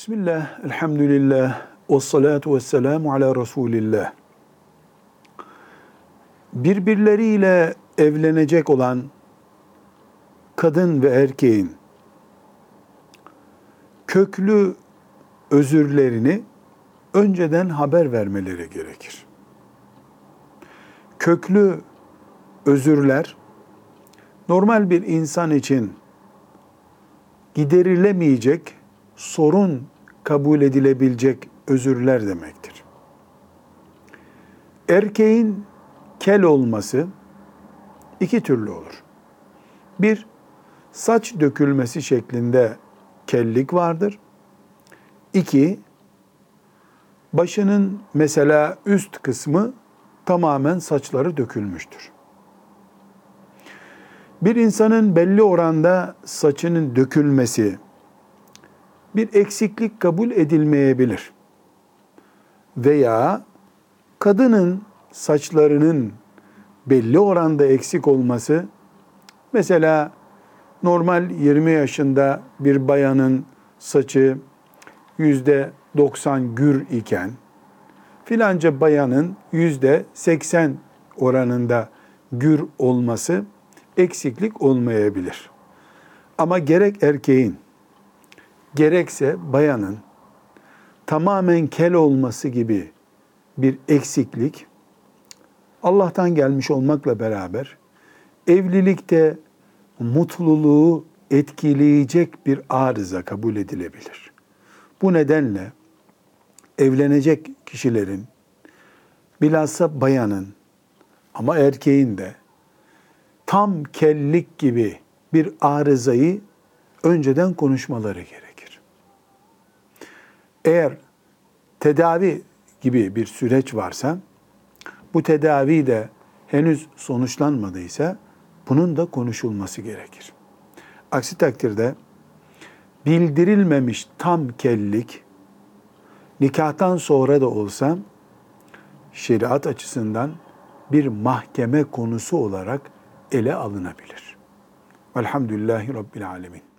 Bismillah, elhamdülillah, ve salatu ve selamu ala Resulillah. Birbirleriyle evlenecek olan kadın ve erkeğin köklü özürlerini önceden haber vermeleri gerekir. Köklü özürler normal bir insan için giderilemeyecek sorun kabul edilebilecek özürler demektir. Erkeğin kel olması iki türlü olur. Bir, saç dökülmesi şeklinde kellik vardır. İki, başının mesela üst kısmı tamamen saçları dökülmüştür. Bir insanın belli oranda saçının dökülmesi bir eksiklik kabul edilmeyebilir. Veya kadının saçlarının belli oranda eksik olması mesela normal 20 yaşında bir bayanın saçı yüzde 90 gür iken filanca bayanın yüzde 80 oranında gür olması eksiklik olmayabilir. Ama gerek erkeğin gerekse bayanın tamamen kel olması gibi bir eksiklik Allah'tan gelmiş olmakla beraber evlilikte mutluluğu etkileyecek bir arıza kabul edilebilir. Bu nedenle evlenecek kişilerin bilhassa bayanın ama erkeğin de tam kellik gibi bir arızayı önceden konuşmaları gerekir. Eğer tedavi gibi bir süreç varsa bu tedavi de henüz sonuçlanmadıysa bunun da konuşulması gerekir. Aksi takdirde bildirilmemiş tam kellik nikahtan sonra da olsa şeriat açısından bir mahkeme konusu olarak ele alınabilir. Velhamdülillahi Rabbil Alemin.